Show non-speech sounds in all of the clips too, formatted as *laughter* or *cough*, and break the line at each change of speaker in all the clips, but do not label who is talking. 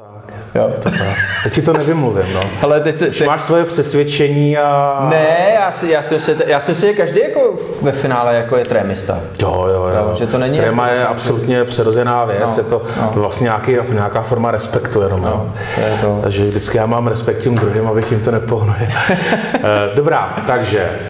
tak, jo. je to tak. Teď ti to nevymluvím, no.
Ale teď, se,
teď... máš svoje přesvědčení a...
Ne, já si, já si, já si že každý jako ve finále jako je trémista.
Jo, jo, jo. jo
že to není
Tréma jako... je absolutně přirozená věc, no, je to no. vlastně nějaký, nějaká forma respektu jenom. No, to je to. Takže vždycky já mám respekt tím druhým, abych jim to nepohnul. *laughs* Eh, dobrá, takže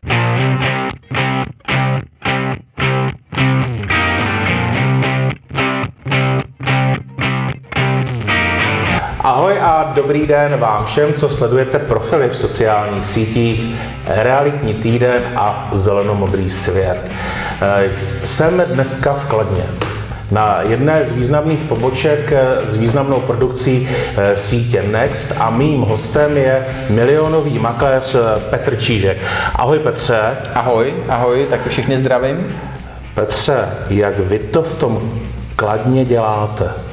dobrý den vám všem, co sledujete profily v sociálních sítích, realitní týden a zelenomodrý svět. Eh, jsem dneska v Kladně na jedné z významných poboček eh, s významnou produkcí eh, sítě Next a mým hostem je milionový makléř Petr Čížek. Ahoj Petře.
Ahoj, ahoj, taky všichni zdravím.
Petře, jak vy to v tom Kladně děláte?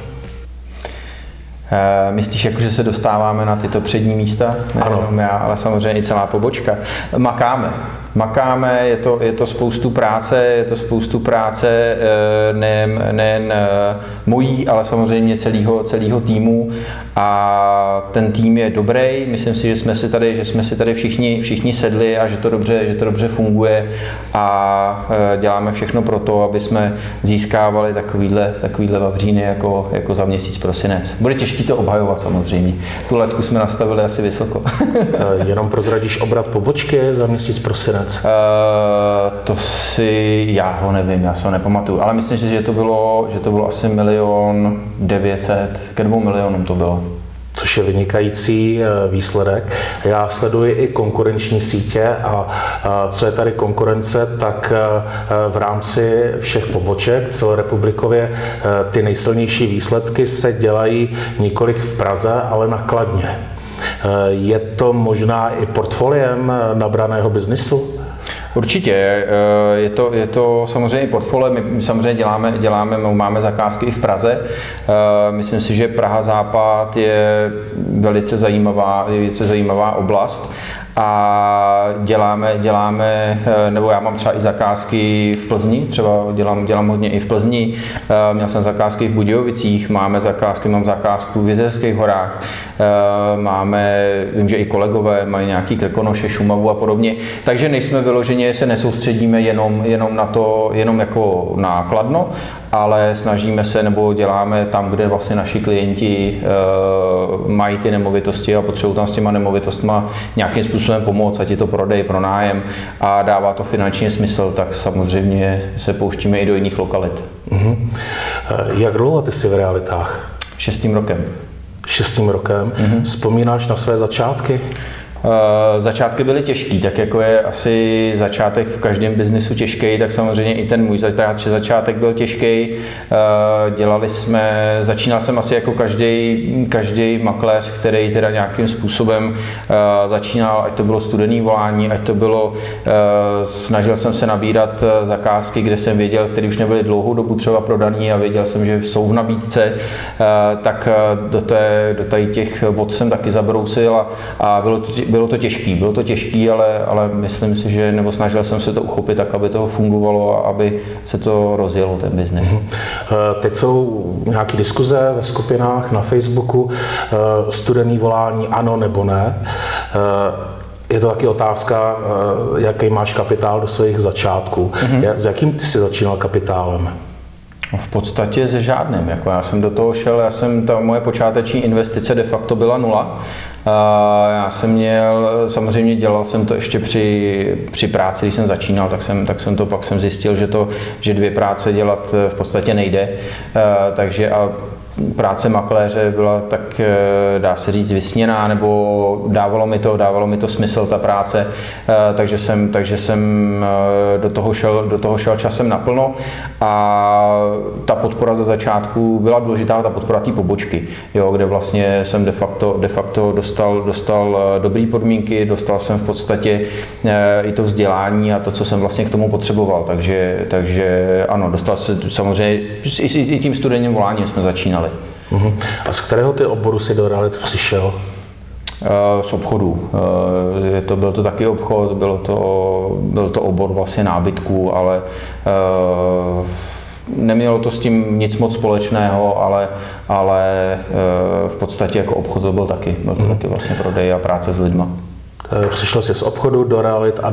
Eh, myslíš, jako, že se dostáváme na tyto přední místa? Nejenom já, ale samozřejmě i celá pobočka. Makáme makáme, je to, je to spoustu práce, je to spoustu práce eh, nejen, nejen eh, mojí, ale samozřejmě celého, celého týmu a ten tým je dobrý. Myslím si, že jsme si tady, že jsme si tady všichni, všichni sedli a že to dobře, že to dobře funguje a eh, děláme všechno pro to, aby jsme získávali takovýhle, takovýhle vavříny jako, jako za měsíc prosinec. Bude těžké to obhajovat samozřejmě. Tu letku jsme nastavili asi vysoko. *laughs*
Jenom prozradíš obrat pobočky za měsíc prosinec?
Uh, to si, já ho nevím, já se ho nepamatuju, ale myslím si, že to bylo, že to bylo asi milion devětset, ke dvou milionům to bylo
což je vynikající eh, výsledek. Já sleduji i konkurenční sítě a co je tady konkurence, tak eh, v rámci všech poboček celorepublikově ty nejsilnější výsledky se dělají nikoli v Praze, ale na Kladně. Je to možná i portfoliem nabraného biznisu?
Určitě, eh, je to, je to samozřejmě portfolio, my samozřejmě děláme, děláme, máme zakázky i v Praze. Eh, myslím si, že Praha Západ je velice zajímavá, velice zajímavá oblast a děláme, děláme, eh, nebo já mám třeba i zakázky v Plzni, třeba dělám, dělám hodně i v Plzni, eh, měl jsem zakázky v Budějovicích, máme zakázky, mám zakázku v Jizerských horách, eh, máme, vím, že i kolegové mají nějaký krkonoše, Šumavu a podobně, takže nejsme vyloženě, se nesoustředíme jenom, jenom na to, jenom jako nákladno, ale snažíme se nebo děláme tam, kde vlastně naši klienti uh, mají ty nemovitosti a potřebují tam s těma nemovitostma nějakým způsobem pomoct, ať je to prodej, pronájem a dává to finančně smysl, tak samozřejmě se pouštíme i do jiných lokalit. Uh-huh.
Jak dlouho ty jsi v realitách?
Šestým rokem.
Šestým rokem. Uh-huh. Vzpomínáš na své začátky?
Uh, začátky byly těžký, tak jako je asi začátek v každém biznisu těžký, tak samozřejmě i ten můj začátek byl těžký. Uh, dělali jsme, začínal jsem asi jako každý, každý makléř, který teda nějakým způsobem uh, začínal, ať to bylo studený volání, ať to bylo, snažil jsem se nabírat zakázky, kde jsem věděl, které už nebyly dlouhou dobu třeba prodaný a věděl jsem, že jsou v nabídce, tak do, té, do tady těch vod jsem taky zabrousil a, a bylo to bylo to těžké, bylo to těžké, ale, ale myslím si, že nebo snažil jsem se to uchopit tak, aby to fungovalo a aby se to rozjelo, ten biznes. Mhm.
Eh, teď jsou nějaké diskuze ve skupinách na Facebooku, eh, studený volání ano nebo ne. Eh, je to taky otázka, jaký máš kapitál do svých začátků. Mm-hmm. S jakým ty jsi začínal kapitálem?
No, v podstatě se žádným. Jako já jsem do toho šel, já jsem, ta moje počáteční investice de facto byla nula. Já jsem měl, samozřejmě dělal jsem to ještě při, při práci, když jsem začínal, tak jsem, tak jsem to pak jsem zjistil, že, to, že dvě práce dělat v podstatě nejde. Takže a práce makléře byla tak, eh, dá se říct, vysněná, nebo dávalo mi to, dávalo mi to smysl, ta práce, eh, takže jsem, takže jsem eh, do toho, šel, do toho šel časem naplno. A ta podpora za začátku byla důležitá, ta podpora té pobočky, jo, kde vlastně jsem de facto, de facto dostal, dostal dobré podmínky, dostal jsem v podstatě i to vzdělání a to, co jsem vlastně k tomu potřeboval, takže, takže ano, dostal se samozřejmě, i, i tím studijním voláním jsme začínali.
Uh-huh. A z kterého ty oboru si do reality přišel?
Eh, z obchodu. Eh, to, byl to taky obchod, bylo to, byl to obor vlastně nábytků, ale eh, nemělo to s tím nic moc společného, ale, ale v podstatě jako obchod to byl taky, byl to taky vlastně prodej a práce s lidma.
Přišel jsi z obchodu do realit a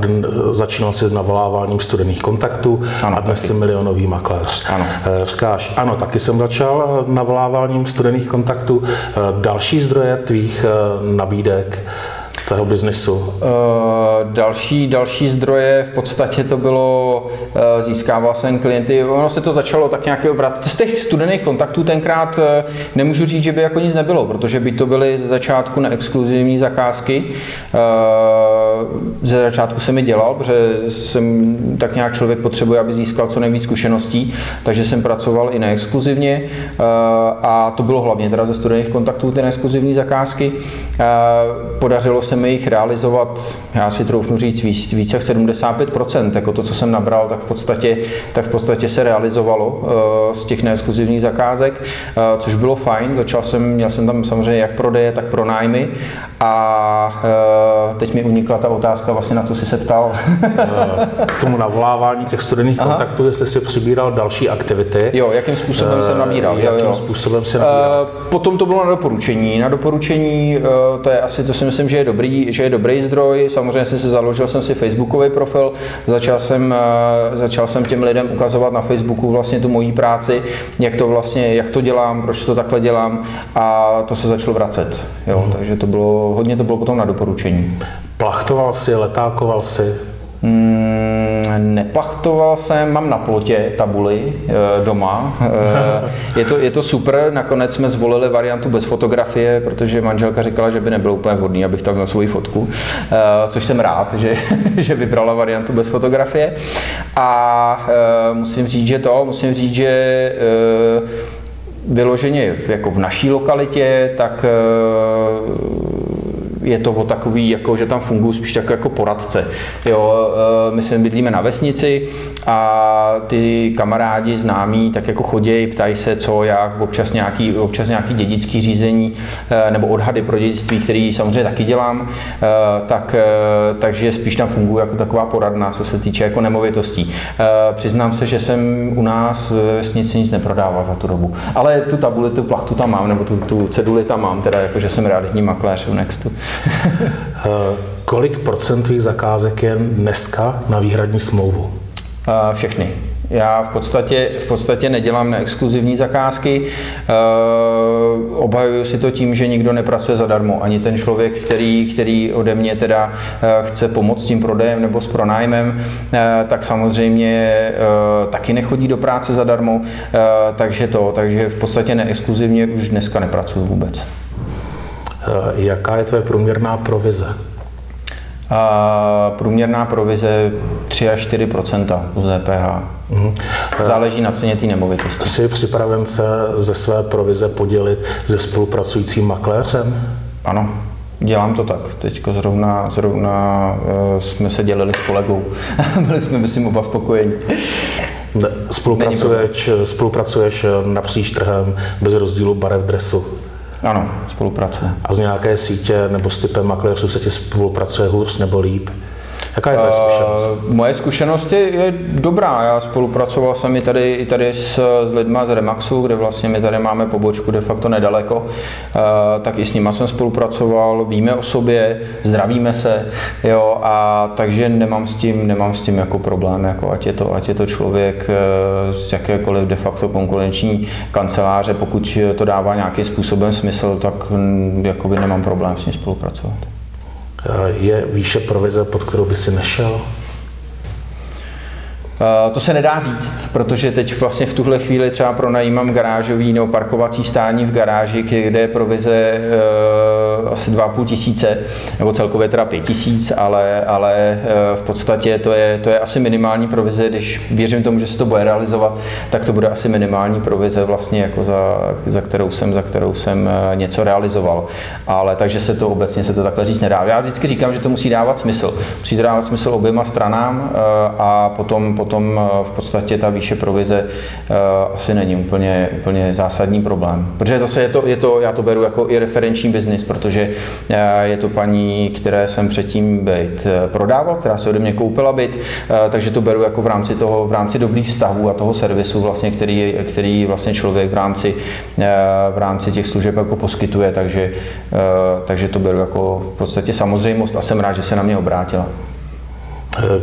začínal si s navoláváním studených kontaktů ano, a dnes taky. jsi milionový makléř. Ano. Říkáš, ano, taky jsem začal navoláváním studených kontaktů. Další zdroje tvých nabídek tvého biznesu? Uh,
další, další zdroje, v podstatě to bylo, uh, získával jsem klienty, ono se to začalo tak nějaký obrat. Z těch studených kontaktů tenkrát uh, nemůžu říct, že by jako nic nebylo, protože by to byly ze začátku neexkluzivní zakázky. Uh, ze začátku jsem mi dělal, protože jsem tak nějak člověk potřebuje, aby získal co nejvíc zkušeností, takže jsem pracoval i neexkluzivně uh, a to bylo hlavně teda ze studených kontaktů ty neexkluzivní zakázky. Uh, podařilo se mi jich realizovat, já si troufnu říct, víc, víc jak 75%, jako to, co jsem nabral, tak v podstatě, tak v podstatě se realizovalo uh, z těch neexkluzivních zakázek, což bylo fajn. Začal jsem, měl jsem tam samozřejmě jak prodeje, tak pronájmy a teď mi unikla ta otázka, vlastně na co jsi se ptal.
K tomu navolávání těch studených Aha. kontaktů, jestli si přibíral další aktivity.
Jo, jakým způsobem jsem nabíral.
Jakým
jo, jo.
způsobem se nabíral.
Potom to bylo na doporučení. Na doporučení, to je asi, to si myslím, že je dobrý že je dobrý zdroj. Samozřejmě jsem si založil jsem si Facebookový profil, začal jsem, eh, začal jsem těm lidem ukazovat na Facebooku vlastně tu moji práci, jak to vlastně, jak to dělám, proč to takhle dělám a to se začalo vracet. Jo, hmm. Takže to bylo, hodně to bylo potom na doporučení.
Plachtoval si, letákoval si?
Mm, nepachtoval jsem, mám na plotě tabuly e, doma. E, je, to, je to super, nakonec jsme zvolili variantu bez fotografie, protože manželka říkala, že by nebylo úplně vhodný, abych tam měl svoji fotku, e, což jsem rád, že, *laughs* že vybrala variantu bez fotografie. A musím říct, že to, musím říct, že vyloženě jako v naší lokalitě, tak je to takový, jako, že tam fungují spíš tak jako poradce. Jo, e, my se bydlíme na vesnici a ty kamarádi známí tak jako chodí, ptají se, co, jak, občas nějaký, občas nějaký dědický řízení e, nebo odhady pro dědictví, který samozřejmě taky dělám, e, tak, takže spíš tam funguji jako taková poradna, co se týče jako nemovitostí. Přiznám se, že jsem u nás ve vesnici nic neprodával za tu dobu, ale tu tabuli, tu plachtu tam mám, nebo tu, tu ceduli tam mám, teda jako, že jsem realitní makléř v Nextu.
Eh, kolik procentových zakázek je dneska na výhradní smlouvu?
Eh, všechny. Já v podstatě, v podstatě nedělám exkluzivní zakázky. E, obhajuju si to tím, že nikdo nepracuje zadarmo. Ani ten člověk, který, který ode mě teda chce pomoct tím prodejem nebo s pronájmem, e, tak samozřejmě e, taky nechodí do práce zadarmo. E, takže to, takže v podstatě neexkluzivně už dneska nepracuju vůbec.
Eh, jaká je tvoje průměrná provize?
A průměrná provize 3 až 4% u DPH. Mm-hmm. Záleží na ceně té nemovitosti.
Jsi připraven se ze své provize podělit se spolupracujícím makléřem?
Ano, dělám to tak. Teď zrovna, zrovna uh, jsme se dělili s kolegou. *laughs* Byli jsme, myslím, oba spokojení.
Spolupracuješ, spolupracuješ napříč trhem bez rozdílu barev dresu?
Ano, spolupracuje.
A z nějaké sítě nebo s typem makléřů se ti spolupracuje hůř nebo líp? Jaká je tvoje zkušenost? Uh,
moje zkušenost je, je dobrá. Já spolupracoval jsem i tady, i tady s, s lidma z Remaxu, kde vlastně my tady máme pobočku de facto nedaleko. Uh, tak i s nima jsem spolupracoval, víme o sobě, zdravíme se, jo, a takže nemám s tím, nemám s tím jako problém, jako ať je to, ať je to člověk uh, z jakékoliv de facto konkurenční kanceláře, pokud to dává nějakým způsobem smysl, tak um, jakoby nemám problém s ním spolupracovat.
Je výše provize, pod kterou by si nešel?
Eh, to se nedá říct, protože teď vlastně v tuhle chvíli třeba pronajímám garážový nebo parkovací stání v garáži, kde je provize uh, asi 2,5 tisíce, nebo celkově teda 5 tisíc, ale, ale uh, v podstatě to je, to je asi minimální provize, když věřím tomu, že se to bude realizovat, tak to bude asi minimální provize vlastně jako za, za kterou jsem, za kterou jsem uh, něco realizoval. Ale takže se to obecně se to takhle říct nedá. Já vždycky říkám, že to musí dávat smysl. Musí to dávat smysl oběma stranám a potom, potom v podstatě ta výše provize asi není úplně, úplně zásadní problém. Protože zase je to, je to, já to beru jako i referenční biznis, je to paní, které jsem předtím byt prodával, která se ode mě koupila byt, takže to beru jako v rámci toho, v rámci dobrých vztahů a toho servisu, vlastně, který, který vlastně člověk v rámci, v rámci těch služeb jako poskytuje, takže, takže to beru jako v podstatě samozřejmost a jsem rád, že se na mě obrátila.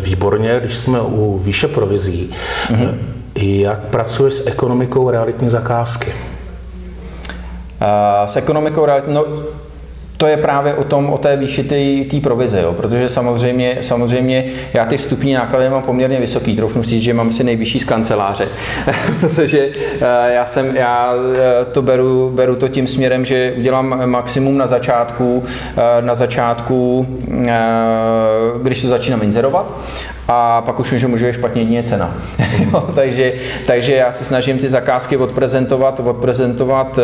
Výborně, když jsme u výše provizí, mm-hmm. jak pracuje s ekonomikou realitní zakázky?
S ekonomikou realitní, no, to je právě o tom, o té výši té provize, jo? protože samozřejmě, samozřejmě já ty vstupní náklady mám poměrně vysoký, troufnu říct, že mám si nejvyšší z kanceláře, *laughs* protože eh, já, jsem, já eh, to beru, beru to tím směrem, že udělám maximum na začátku, eh, na začátku, když to začínám inzerovat a pak už vím, že může být špatně jedině cena. *laughs* takže, takže já se snažím ty zakázky odprezentovat, odprezentovat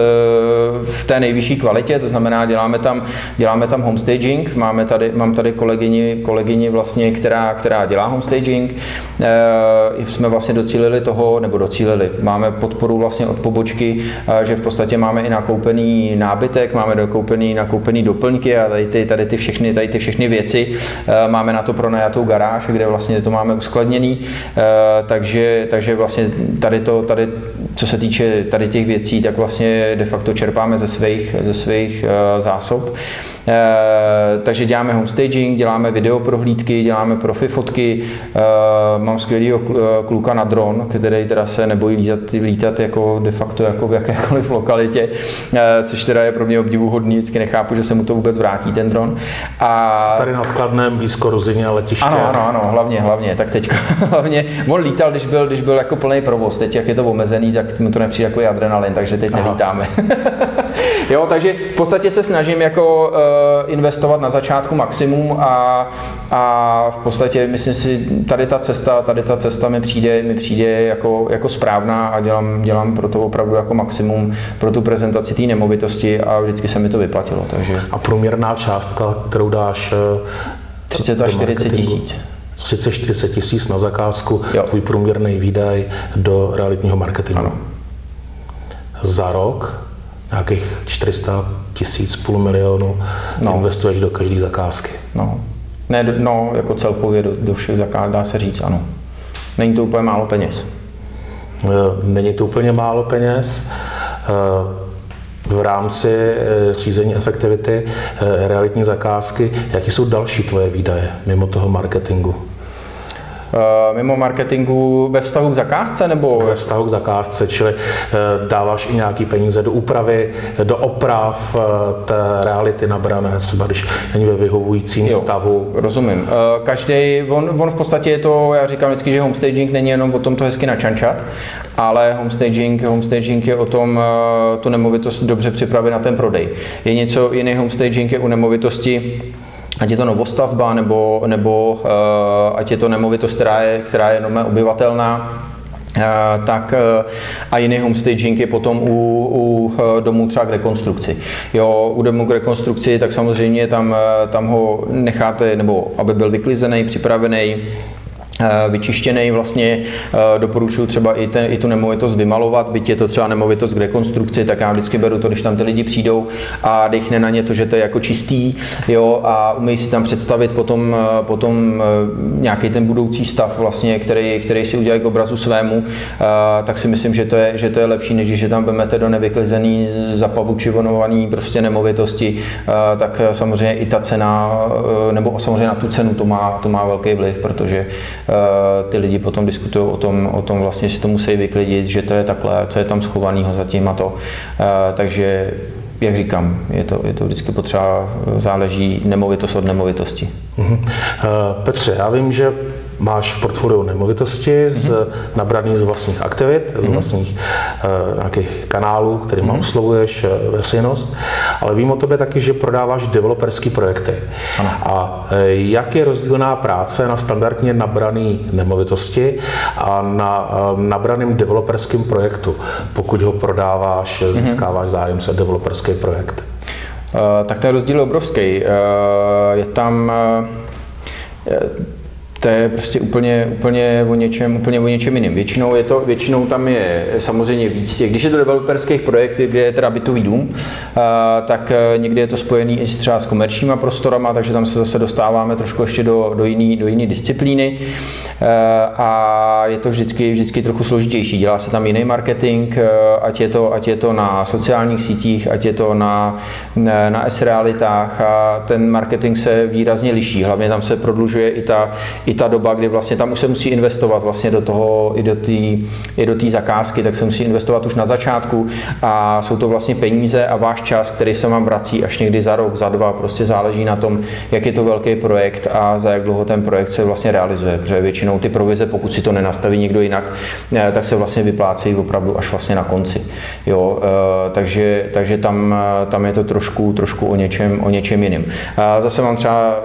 v té nejvyšší kvalitě, to znamená, děláme tam děláme tam homestaging, máme tady, mám tady kolegyni, kolegyni vlastně, která, která dělá homestaging. E, jsme vlastně docílili toho, nebo docílili, máme podporu vlastně od pobočky, e, že v podstatě máme i nakoupený nábytek, máme dokoupený, nakoupený doplňky a tady ty, tady ty všechny, tady ty všechny věci. Máme na to pronajatou garáž, kde vlastně to máme uskladněný, e, takže, takže vlastně tady to, tady, co se týče tady těch věcí, tak vlastně de facto čerpáme ze svých, ze svých e, zásob. Eh, takže děláme homestaging, děláme videoprohlídky, děláme profi fotky. Eh, mám skvělého eh, kluka na dron, který teda se nebojí lítat, lítat jako de facto jako v jakékoliv lokalitě, což teda je pro mě obdivuhodný, vždycky nechápu, že se mu to vůbec vrátí ten dron.
A tady nad Kladnem, blízko Ruzině a letiště.
Ano, ano, ano, hlavně, hlavně, tak teďka, *laughs* hlavně, on lítal, když byl, když byl jako plný provoz, teď jak je to omezený, tak mu to nepřijde jako adrenalin, takže teď Aha. nelítáme. *laughs* jo, takže v podstatě se snažím jako uh, investovat na začátku maximum a, a v podstatě myslím si, tady ta cesta, tady ta cesta mi přijde, mi přijde jako, jako správná a dělám, dělám pro to opravdu jako maximum pro tu prezentaci té nemovitosti a vždycky se mi to vyplatilo. Takže.
A průměrná částka, kterou dáš
30 až 40 tisíc.
30-40 tisíc na zakázku, jo. tvůj průměrný výdaj do realitního marketingu. Ano. Za rok nějakých 400 tisíc, půl milionu no. investuješ do každé zakázky.
No. Ne, no, jako celkově do, do všech zakázek dá se říct, ano. Není to úplně málo peněz.
Eh, není to úplně málo peněz. Eh, v rámci eh, řízení efektivity realitní zakázky, jaké jsou další tvoje výdaje mimo toho marketingu?
Eh, mimo marketingu ve vztahu k zakázce nebo?
Ve vztahu k zakázce, čili eh, dáváš i nějaký peníze do úpravy, do oprav eh, té reality nabrané, třeba když není ve vyhovujícím jo, stavu.
Rozumím. Každý, on, on v podstatě je to, já říkám vždycky, že homestaging není jenom o tom to hezky načančat, ale homestaging, homestaging je o tom tu nemovitost dobře připravit na ten prodej. Je něco jiný homestaging je u nemovitosti, ať je to novostavba nebo, nebo uh, ať je to nemovitost, která je, která je nové obyvatelná, Uh, tak uh, a jiný homestaging je potom u, u domů třeba k rekonstrukci. Jo, u domu k rekonstrukci, tak samozřejmě tam, tam ho necháte, nebo aby byl vyklizený, připravený, Eh, vyčištěný vlastně eh, doporučuji třeba i, ten, i tu nemovitost vymalovat, byť je to třeba nemovitost k rekonstrukci, tak já vždycky beru to, když tam ty lidi přijdou a dechne na ně to, že to je jako čistý, jo, a umí si tam představit potom, eh, potom nějaký ten budoucí stav vlastně, který, který si udělají k obrazu svému, tak si myslím, že to je, že to je lepší, než že tam vezmete do nevyklizený, zapavučivonovaný prostě nemovitosti, tak samozřejmě i ta cena, nebo samozřejmě na tu cenu to má, to má velký vliv, protože Eh, ty lidi potom diskutují o tom, o tom vlastně si to musí vyklidit, že to je takhle, co je tam schovaného zatím a to. Eh, takže jak říkám, je to, je to vždycky potřeba, záleží nemovitost od nemovitosti. Uh-huh.
Petře, já vím, že máš v portfoliu nemovitosti z, mm-hmm. nabraný z vlastních aktivit, mm-hmm. z mhm. vlastních uh, nějakých kanálů, kterými mm-hmm. oslovuješ uh, veřejnost, ale vím o tobě taky, že prodáváš developerské projekty. Ano. A uh, jak je rozdílná práce na standardně nabraný nemovitosti a na uh, nabraným developerským projektu, pokud ho prodáváš, mm-hmm. získáváš zájemce developerský projekt?
Uh, tak ten rozdíl je obrovský. Uh, je tam uh, to je prostě úplně, úplně, o něčem, úplně o něčem jiným. Většinou, je to, většinou tam je samozřejmě víc těch, když je to developerských projekty, kde je teda bytový dům, tak e, někdy je to spojený i třeba s komerčníma prostorama, takže tam se zase dostáváme trošku ještě do, do jiné do jiný disciplíny e, a je to vždycky, vždycky trochu složitější. Dělá se tam jiný marketing, e, ať je to, ať je to na sociálních sítích, ať je to na, na S-realitách a ten marketing se výrazně liší. Hlavně tam se prodlužuje i ta, i ta doba, kdy vlastně tam už se musí investovat vlastně do toho, i do té do zakázky, tak se musí investovat už na začátku a jsou to vlastně peníze a váš čas, který se vám vrací až někdy za rok, za dva, prostě záleží na tom, jak je to velký projekt a za jak dlouho ten projekt se vlastně realizuje, protože většinou ty provize, pokud si to nenastaví někdo jinak, eh, tak se vlastně vyplácejí opravdu až vlastně na konci. Jo, eh, takže, takže tam, eh, tam je to trošku, trošku o něčem, o něčem jiným. Zase mám třeba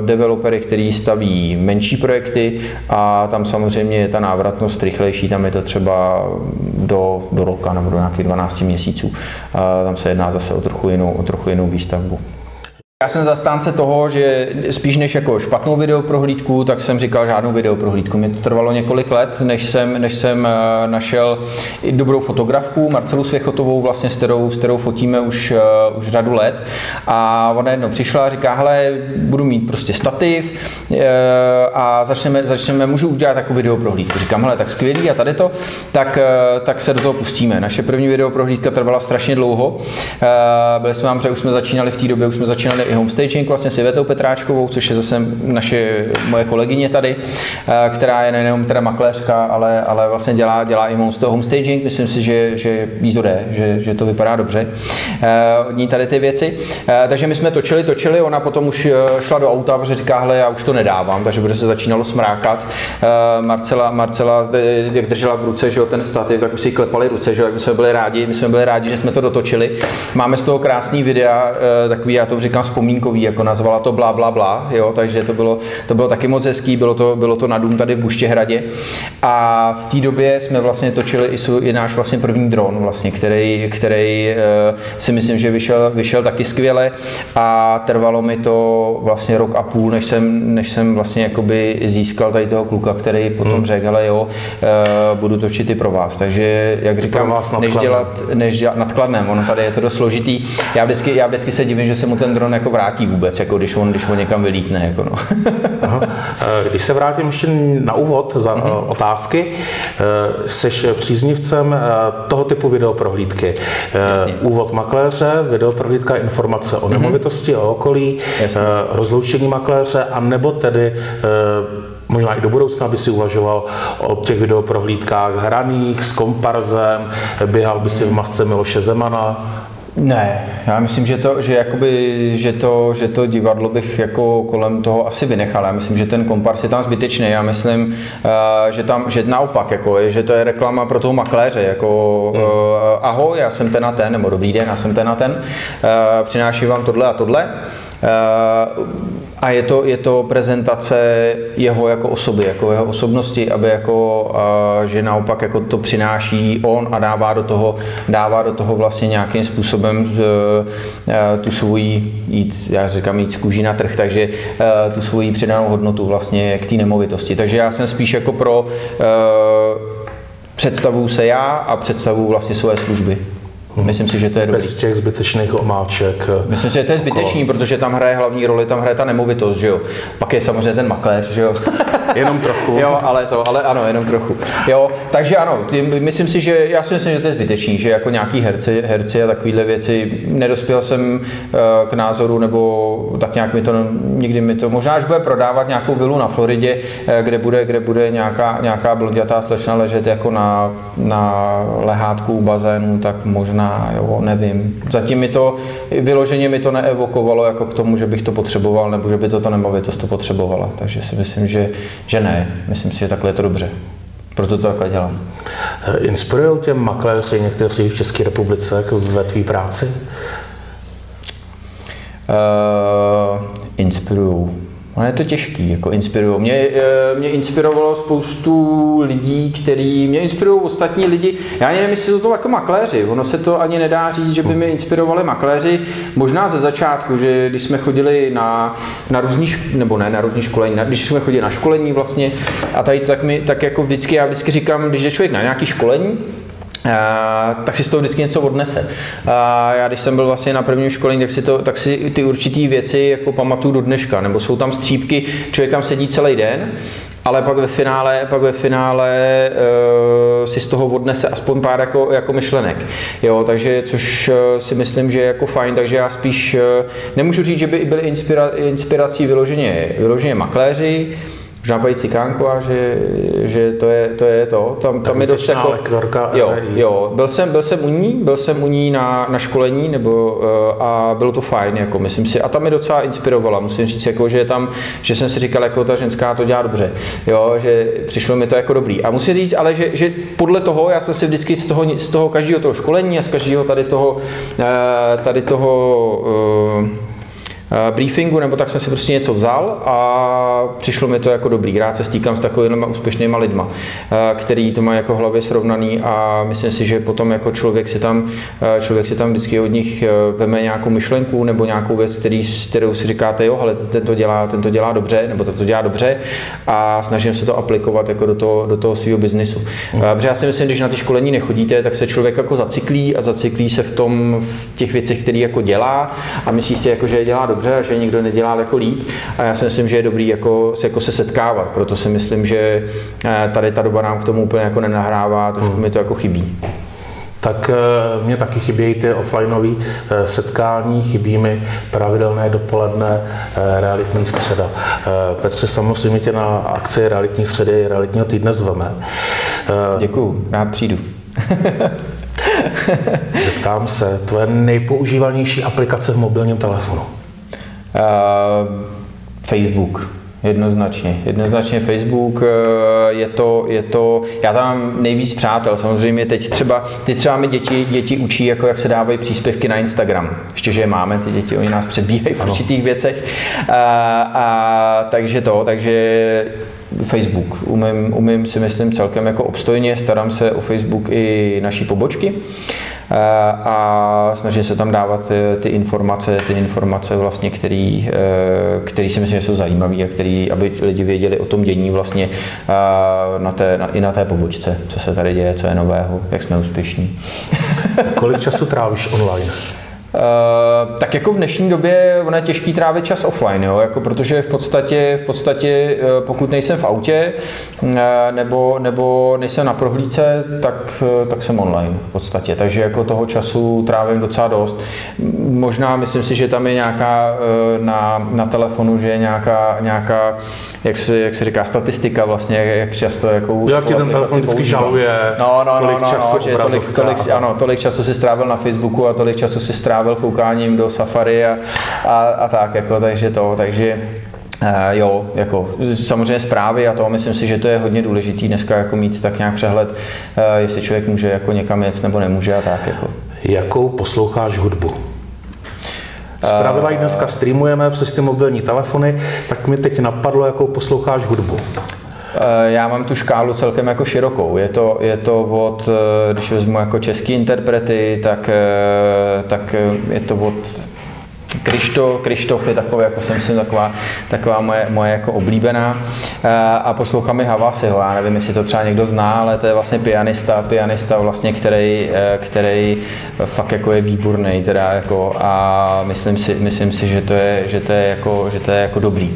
developery, který staví menší projekty a tam samozřejmě je ta návratnost rychlejší, tam je to třeba do, do roka nebo do nějakých 12 měsíců. Tam se jedná zase o trochu jinou, o trochu jinou výstavbu. Já jsem zastánce toho, že spíš než jako špatnou videoprohlídku, tak jsem říkal žádnou videoprohlídku. Mě to trvalo několik let, než jsem, než jsem eh, našel dobrou fotografku, Marcelu Svěchotovou, vlastně, s, kterou, s kterou fotíme už, uh, už řadu let. A ona jednou přišla a říká, hele, budu mít prostě stativ uh, a začneme, začneme, můžu udělat takovou videoprohlídku. Říkám, hele, tak skvělý a tady to, tak, tak se do toho pustíme. Naše první videoprohlídka trvala strašně dlouho. Byli jsme vám, že už jsme začínali v té době, už jsme začínali i homestaging vlastně s Ivetou Petráčkovou, což je zase naše moje kolegyně tady, eh, která je nejenom teda makléřka, ale, ale vlastně dělá, dělá i homestaging. Myslím si, že, že jí to jde, že, že to vypadá dobře eh, od ní tady ty věci. Eh, takže my jsme točili, točili, ona potom už šla do auta, protože říká, hele, já už to nedávám, takže protože se začínalo smrákat. Marcela, Marcela jak držela v ruce, že jo, ten stativ, tak už si klepali ruce, že jo, my jsme byli rádi, my jsme byli rádi, že jsme to dotočili. Máme z toho krásný videa, takový, já to říkám, vzpomínkový, jako nazvala to bla, bla, bla, jo, takže to bylo, to bylo taky moc hezký, bylo to, bylo to na dům tady v Buštěhradě. A v té době jsme vlastně točili i, i náš vlastně první dron, vlastně, který, který uh, si myslím, že vyšel, vyšel taky skvěle a trvalo mi to vlastně rok a půl, než jsem, než jsem vlastně jakoby získal tady toho kluka, který potom hmm. řekl, ale jo, uh, budu točit i pro vás, takže jak říkám, než dělat, než dělat nadkladném, ono tady je to dost složitý, já vždycky, já vždycky se divím, že se mu ten dron jako vrátí vůbec, jako když on, když on někam vylítne. Jako no. *laughs*
Eh, když se vrátím ještě na úvod za uh-huh. otázky, jsi eh, příznivcem toho typu videoprohlídky. Jasně. Úvod makléře, videoprohlídka, informace o mhm. nemovitosti, uh-huh. o okolí, Jasně. rozloučení makléře, a nebo tedy možná i do budoucna by si uvažoval o těch videoprohlídkách hraných s komparzem, běhal by si v masce Miloše Zemana,
ne, já myslím, že to, že, jakoby, že, to, že to divadlo bych jako kolem toho asi vynechal. Já myslím, že ten kompars je tam zbytečný. Já myslím, uh, že tam, že naopak, jako, že to je reklama pro toho makléře. Jako, hmm. uh, ahoj, já jsem ten a ten, nebo dobrý den, já jsem ten a ten. Uh, přináším vám tohle a tohle. Uh, a je to, je to prezentace jeho jako osoby, jako jeho osobnosti, aby jako, že naopak jako to přináší on a dává do toho, dává do toho vlastně nějakým způsobem e, e, tu svoji, jít, já říkám jít z kůží na trh, takže tu svoji přidanou hodnotu vlastně k té nemovitosti. Takže já jsem spíš jako pro představu se já a představu vlastně své služby.
Mhm. Myslím si, že to je dobrý. Bez těch zbytečných omáček.
Myslím si, že to je zbytečný, protože tam hraje hlavní roli, tam hraje ta nemovitost, že jo. Pak je samozřejmě ten makléř, že jo. *laughs*
jenom trochu.
jo, ale to, ale ano, jenom trochu. Jo, takže ano, ty, myslím si, že já si myslím, že to je zbytečný, že jako nějaký herci, herci a takovéhle věci, nedospěl jsem uh, k názoru, nebo tak nějak mi to, nikdy mi to, možná až bude prodávat nějakou vilu na Floridě, uh, kde bude, kde bude nějaká, nějaká blondětá slečna ležet jako na, na lehátku u bazénu, tak možná možná, jo, nevím. Zatím mi to, vyloženě mi to neevokovalo jako k tomu, že bych to potřeboval, nebo že by to ta nemovitost to potřebovala. Takže si myslím, že, že ne. Myslím si, že takhle je to dobře. Proto to takhle dělám.
Inspirují tě makléři někteří v České republice ve tvý práci?
Uh, inspirují. Ono je to těžký, jako inspirují. Mě, eh, mě inspirovalo spoustu lidí, který mě inspirují ostatní lidi. Já ani nevím, jestli jsou to jako makléři. Ono se to ani nedá říct, že by mě inspirovali makléři. Možná ze začátku, že když jsme chodili na, na různý, nebo ne na různý školení, na, když jsme chodili na školení vlastně, a tady to tak, mi, tak jako vždycky, já vždycky říkám, když je člověk na nějaký školení, Tak si z toho vždycky něco odnese. Uh, já když jsem byl vlastně na prvním školení, tak si, to, tak si ty určité věci jako pamatuju do dneška, nebo jsou tam střípky, člověk tam sedí celý den, ale pak ve finále, pak ve finále uh, si z toho odnese aspoň pár jako, jako myšlenek. Jo, takže což uh, si myslím, že je jako fajn, takže já spíš uh, nemůžu říct, že by byly inspira, inspirací vyloženě, vyloženě makléři, Možná paní Cikánková, že, že to, je, to je to. Tam, tam je dost jako,
lektorka
jo, jo, byl jsem, byl jsem u ní, byl jsem u ní na, na školení, nebo, uh, a bylo to fajn, jako myslím si, a tam mi docela inspirovala, musím říct, jako, že tam, že jsem si říkal, jako ta ženská to dělá dobře, jo, že přišlo mi to jako dobrý. A musím říct, ale že, že podle toho, já jsem si vždycky z toho, z toho každého toho školení a z každého tady toho, uh, tady toho uh, briefingu, nebo tak jsem si prostě něco vzal a přišlo mi to jako dobrý. Rád se stýkám s takovými úspěšnými lidma, který to mají jako hlavě srovnaný a myslím si, že potom jako člověk si tam, člověk si tam vždycky od nich veme nějakou myšlenku nebo nějakou věc, který, kterou si říkáte, jo, ale ten to dělá, ten to dělá dobře, nebo ten to dělá dobře a snažím se to aplikovat jako do toho, do toho svého biznisu. Mm. Protože já si myslím, když na ty školení nechodíte, tak se člověk jako zacyklí a zacyklí se v tom, v těch věcech, které jako dělá a myslí si, jako, že je dělá dobře a že nikdo nedělá jako líp. A já si myslím, že je dobrý jako, jako se setkávat. Proto si myslím, že eh, tady ta doba nám k tomu úplně jako nenahrává, trošku hmm. mi to jako chybí.
Tak eh, mě taky chybějí ty offlineové eh, setkání, chybí mi pravidelné dopoledne realitní středa. Petře, samozřejmě tě na akci realitní středy realitního týdne zveme.
Děkuju, rád přijdu. *laughs*
Zeptám se, tvoje nejpoužívanější aplikace v mobilním telefonu?
Uh, Facebook. Jednoznačně, jednoznačně Facebook, je to, je to, já tam mám nejvíc přátel, samozřejmě teď třeba, teď třeba mi děti, děti učí, jako jak se dávají příspěvky na Instagram, ještě, že je máme, ty děti, oni nás předbíhají v určitých věcech, a, a, takže to, takže Facebook. Umím, umím si myslím celkem jako obstojně, starám se o Facebook i naší pobočky a snažím se tam dávat ty, ty informace, ty informace vlastně, který, e, který si myslím, že jsou zajímavé a který, aby lidi věděli o tom dění vlastně na té, na, i na té pobočce, co se tady děje, co je nového, jak jsme úspěšní.
Kolik času trávíš online?
Uh, tak jako v dnešní době ono je těžký trávit čas offline, jo? Jako protože v podstatě, v podstatě uh, pokud nejsem v autě uh, nebo, nebo nejsem na prohlídce, tak, tak jsem online v podstatě. Takže jako toho času trávím docela dost. Možná myslím si, že tam je nějaká na, na telefonu, že je nějaká, nějaká jak, se, jak se říká, statistika vlastně, jak často jako
Jak ti ten telefon vždycky žaluje,
no, no,
kolik
no, no,
času
no, že tolik, tolik, ano, tolik času si strávil na Facebooku a tolik času si strávil strávil koukáním do Safari a, a, a tak, jako, takže to, takže Uh, jo, jako samozřejmě zprávy a to, myslím si, že to je hodně důležitý dneska jako mít tak nějak přehled, uh, jestli člověk může jako někam jet nebo nemůže a tak. Jako.
Jakou posloucháš hudbu? Zpravidla ji dneska streamujeme přes ty mobilní telefony, tak mi teď napadlo, jakou posloucháš hudbu.
Já mám tu škálu celkem jako širokou. Je to, je to od, když vezmu jako český interprety, tak, tak je to od Krištof, Krištof je takový, jako jsem si taková, taková moje, moje jako oblíbená. A poslouchám i Havasiho, já nevím, jestli to třeba někdo zná, ale to je vlastně pianista, pianista vlastně, který, který fakt jako je výborný, teda jako a myslím si, myslím si, že to je, že to je jako, že to je jako dobrý.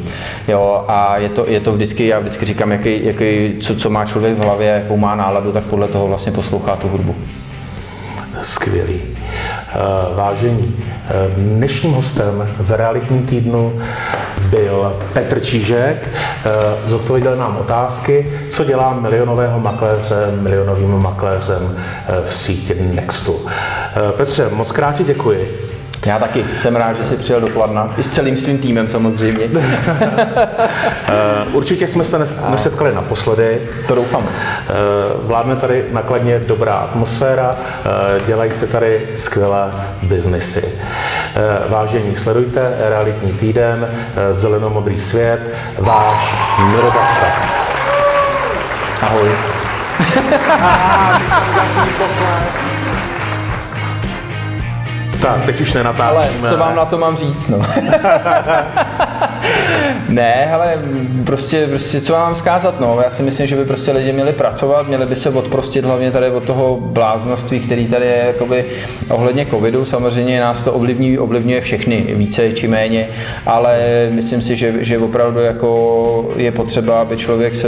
Jo, a je to, je to vždycky, já vždycky říkám, jaký, jaký, co, co má člověk v hlavě, jakou má náladu, tak podle toho vlastně poslouchá tu hudbu.
Skvělý. Eh, vážení, eh, dnešním hostem v realitním týdnu byl Petr Čížek. Eh, zodpověděl nám otázky, co dělá milionového makléře milionovým makléřem v síti Nextu. Petře, moc krát děkuji.
Já taky. Jsem rád, že jsi přijel do Kladna. I s celým svým týmem samozřejmě. *laughs*
Určitě jsme se nesetkali naposledy.
To doufám.
Vládne tady nakladně dobrá atmosféra, dělají se tady skvělé biznesy. Vážení, sledujte realitní týden, zelenomodrý svět, váš Mirobavka.
Ahoj. *laughs*
Tak, teď už
Ale
nenatáčíme.
co vám na to mám říct, no? *laughs* ne, ale prostě, prostě co vám mám zkázat, no? Já si myslím, že by prostě lidi měli pracovat, měli by se odprostit hlavně tady od toho bláznoství, který tady je jakoby ohledně covidu. Samozřejmě nás to ovlivňuje, ovlivňuje všechny, více či méně, ale myslím si, že, že opravdu jako je potřeba, aby člověk se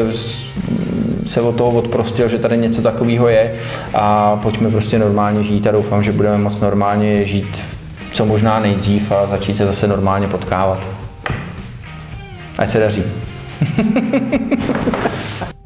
se od toho odprostil, že tady něco takového je a pojďme prostě normálně žít a doufám, že budeme moc normálně žít co možná nejdřív a začít se zase normálně potkávat. Ať se daří. *laughs*